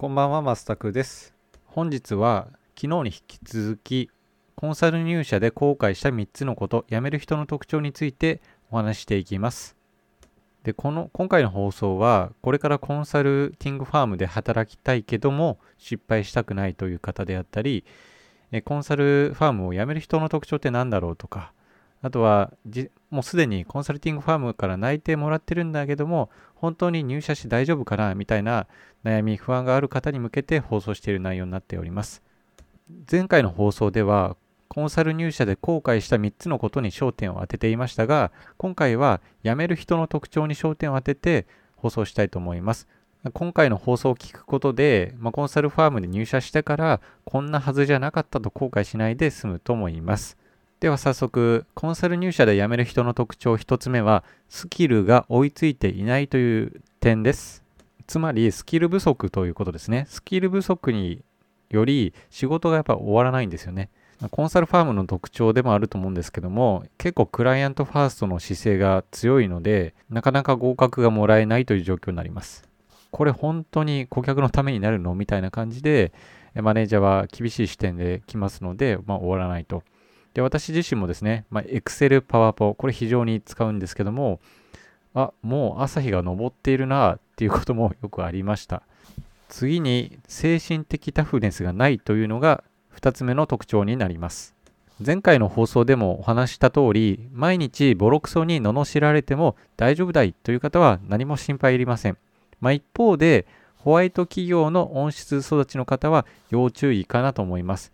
こんばんは、マスタクです。本日は昨日に引き続き、コンサル入社で後悔した3つのこと、辞める人の特徴についてお話していきます。で、この、今回の放送は、これからコンサルティングファームで働きたいけども、失敗したくないという方であったり、コンサルファームを辞める人の特徴って何だろうとか、あとはじ、もうすでにコンサルティングファームから内定もらってるんだけども、本当に入社して大丈夫かなみたいな悩み、不安がある方に向けて放送している内容になっております。前回の放送では、コンサル入社で後悔した3つのことに焦点を当てていましたが、今回は辞める人の特徴に焦点を当てて放送したいと思います。今回の放送を聞くことで、まあ、コンサルファームで入社してからこんなはずじゃなかったと後悔しないで済むと思います。では早速、コンサル入社で辞める人の特徴1つ目は、スキルが追いついていないという点です。つまり、スキル不足ということですね。スキル不足により仕事がやっぱ終わらないんですよね。コンサルファームの特徴でもあると思うんですけども、結構クライアントファーストの姿勢が強いので、なかなか合格がもらえないという状況になります。これ本当に顧客のためになるの？みたいな感じで、マネージャーは厳しい視点で来ますので、まあ、終わらないと。で、私自身もですね、まあ、Excel、PowerPo、これ非常に使うんですけども、あ、もう朝日が昇っているなっていうこともよくありました。次に、精神的タフネスがないというのが2つ目の特徴になります。前回の放送でもお話した通り、毎日ボロクソに罵られても大丈夫だいという方は何も心配いりません。まあ、一方で、ホワイト企業の温室育ちの方は要注意かなと思います。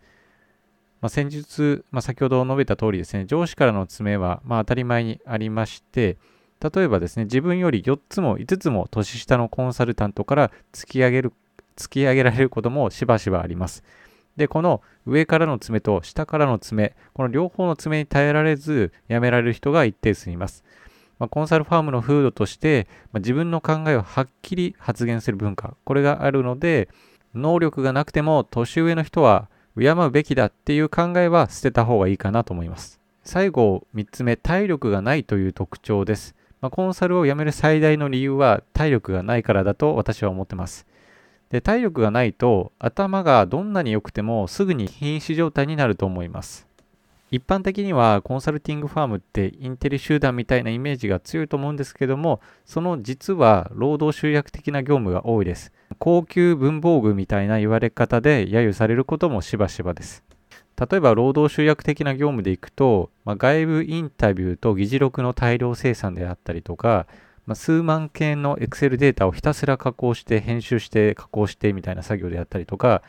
まあ、先日、まあ、先ほど述べた通りですね、上司からの詰めは、ま、当たり前にありまして、例えばですね、自分より4つも5つも年下のコンサルタントから突き上げる、突き上げられることもしばしばあります。で、この上からの詰めと下からの詰め、この両方の詰めに耐えられず辞められる人が一定数います。まあ、コンサルファームの風土として、まあ、自分の考えをはっきり発言する文化、これがあるので、能力がなくても年上の人は敬うべきだっていう考えは捨てた方がいいかなと思います。最後、3つ目、体力がないという特徴です。まあ、コンサルを辞める最大の理由は体力がないからだと私は思ってます。で体力がないと頭がどんなに良くてもすぐに瀕死状態になると思います。一般的にはコンサルティングファームってインテリ集団みたいなイメージが強いと思うんですけども、その実は労働集約的な業務が多いです。高級文房具みたいな言われ方で揶揄されることもしばしばです。例えば労働集約的な業務でいくと、まあ、外部インタビューと議事録の大量生産であったりとか、まあ、数万件の Excel データをひたすら加工して編集して加工してみたいな作業であったりとか、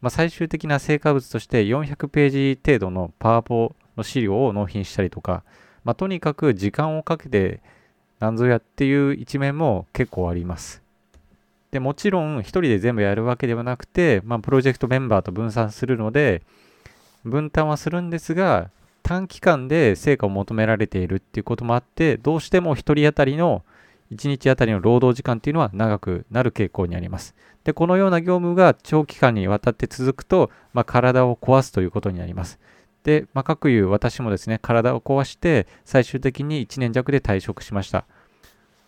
まあ、最終的な成果物として400ページ程度のパワポの資料を納品したりとか、ま、とにかく時間をかけて何ぞやっていう一面も結構あります。でもちろん一人で全部やるわけではなくて、まあ、プロジェクトメンバーと分散するので分担はするんですが短期間で成果を求められているっていうこともあってどうしても1人当たりの1日当たりの労働時間っていうのは長くなる傾向にあります。で、このような業務が長期間にわたって続くと、まあ、体を壊すということになります。で、まあ、各有私もですね、体を壊して最終的に1年弱で退職しました。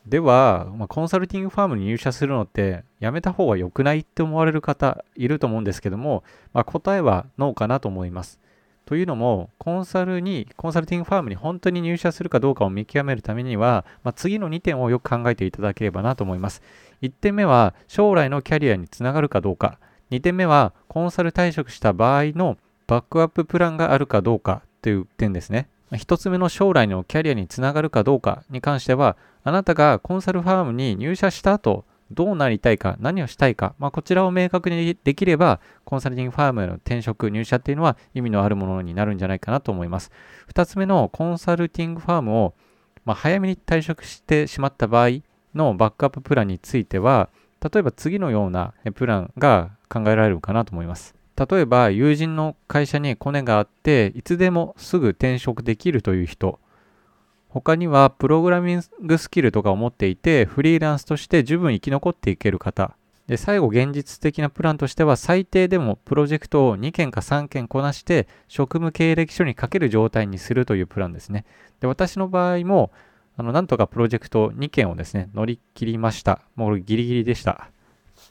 では、まあ、コンサルティングファームに入社するのってやめた方が良くないって思われる方いると思うんですけども、まあ、答えはノーかなと思います。というのも、コンサルに、コンサルティングファームに本当に入社するかどうかを見極めるためには、まあ、次の2点をよく考えていただければなと思います。1点目は、将来のキャリアにつながるかどうか。2点目は、コンサル退職した場合のバックアッププランがあるかどうかという点ですね。1つ目の将来のキャリアにつながるかどうかに関しては、あなたがコンサルファームに入社した後、どうなりたいか、何をしたいか、まあ、こちらを明確にできれば、コンサルティングファームへの転職、入社っていうのは意味のあるものになるんじゃないかなと思います。2つ目のコンサルティングファームを、まあ、早めに退職してしまった場合のバックアッププランについては、例えば次のようなプランが考えられるかなと思います。例えば、友人の会社にコネがあって、いつでもすぐ転職できるという人、他にはプログラミングスキルとかを持っていてフリーランスとして十分生き残っていける方。で最後現実的なプランとしては最低でもプロジェクトを2件か3件こなして職務経歴書に書ける状態にするというプランですね。で私の場合もあのなんとかプロジェクト2件をですね乗り切りました。もうギリギリでした。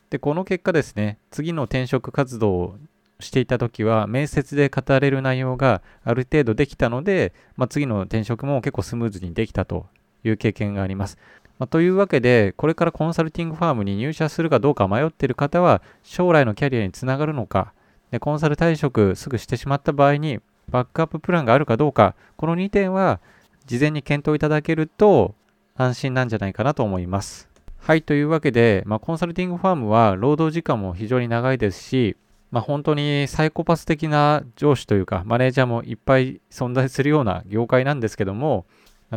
で、この結果ですね、次の転職活動していた時は、面接で語れる内容がある程度できたので、まあ、次の転職も結構スムーズにできたという経験があります。まあ、というわけで、これからコンサルティングファームに入社するかどうか迷っている方は、将来のキャリアにつながるのか、でコンサル退職すぐしてしまった場合に、バックアッププランがあるかどうか、この2点は事前に検討いただけると安心なんじゃないかなと思います。はい、というわけで、まあ、コンサルティングファームは労働時間も非常に長いですし、まあ、本当にサイコパス的な上司というか、マネージャーもいっぱい存在するような業界なんですけども、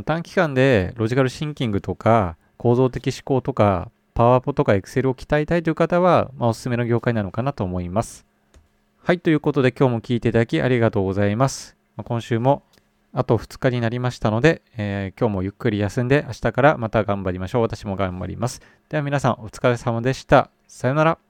短期間でロジカルシンキングとか構造的思考とかパワポとかエクセルを鍛えたいという方は、まあ、おすすめの業界なのかなと思います。はい、ということで今日も聞いていただきありがとうございます。まあ、今週もあと2日になりましたので、えー、今日もゆっくり休んで明日からまた頑張りましょう。私も頑張ります。では皆さんお疲れ様でした。さようなら。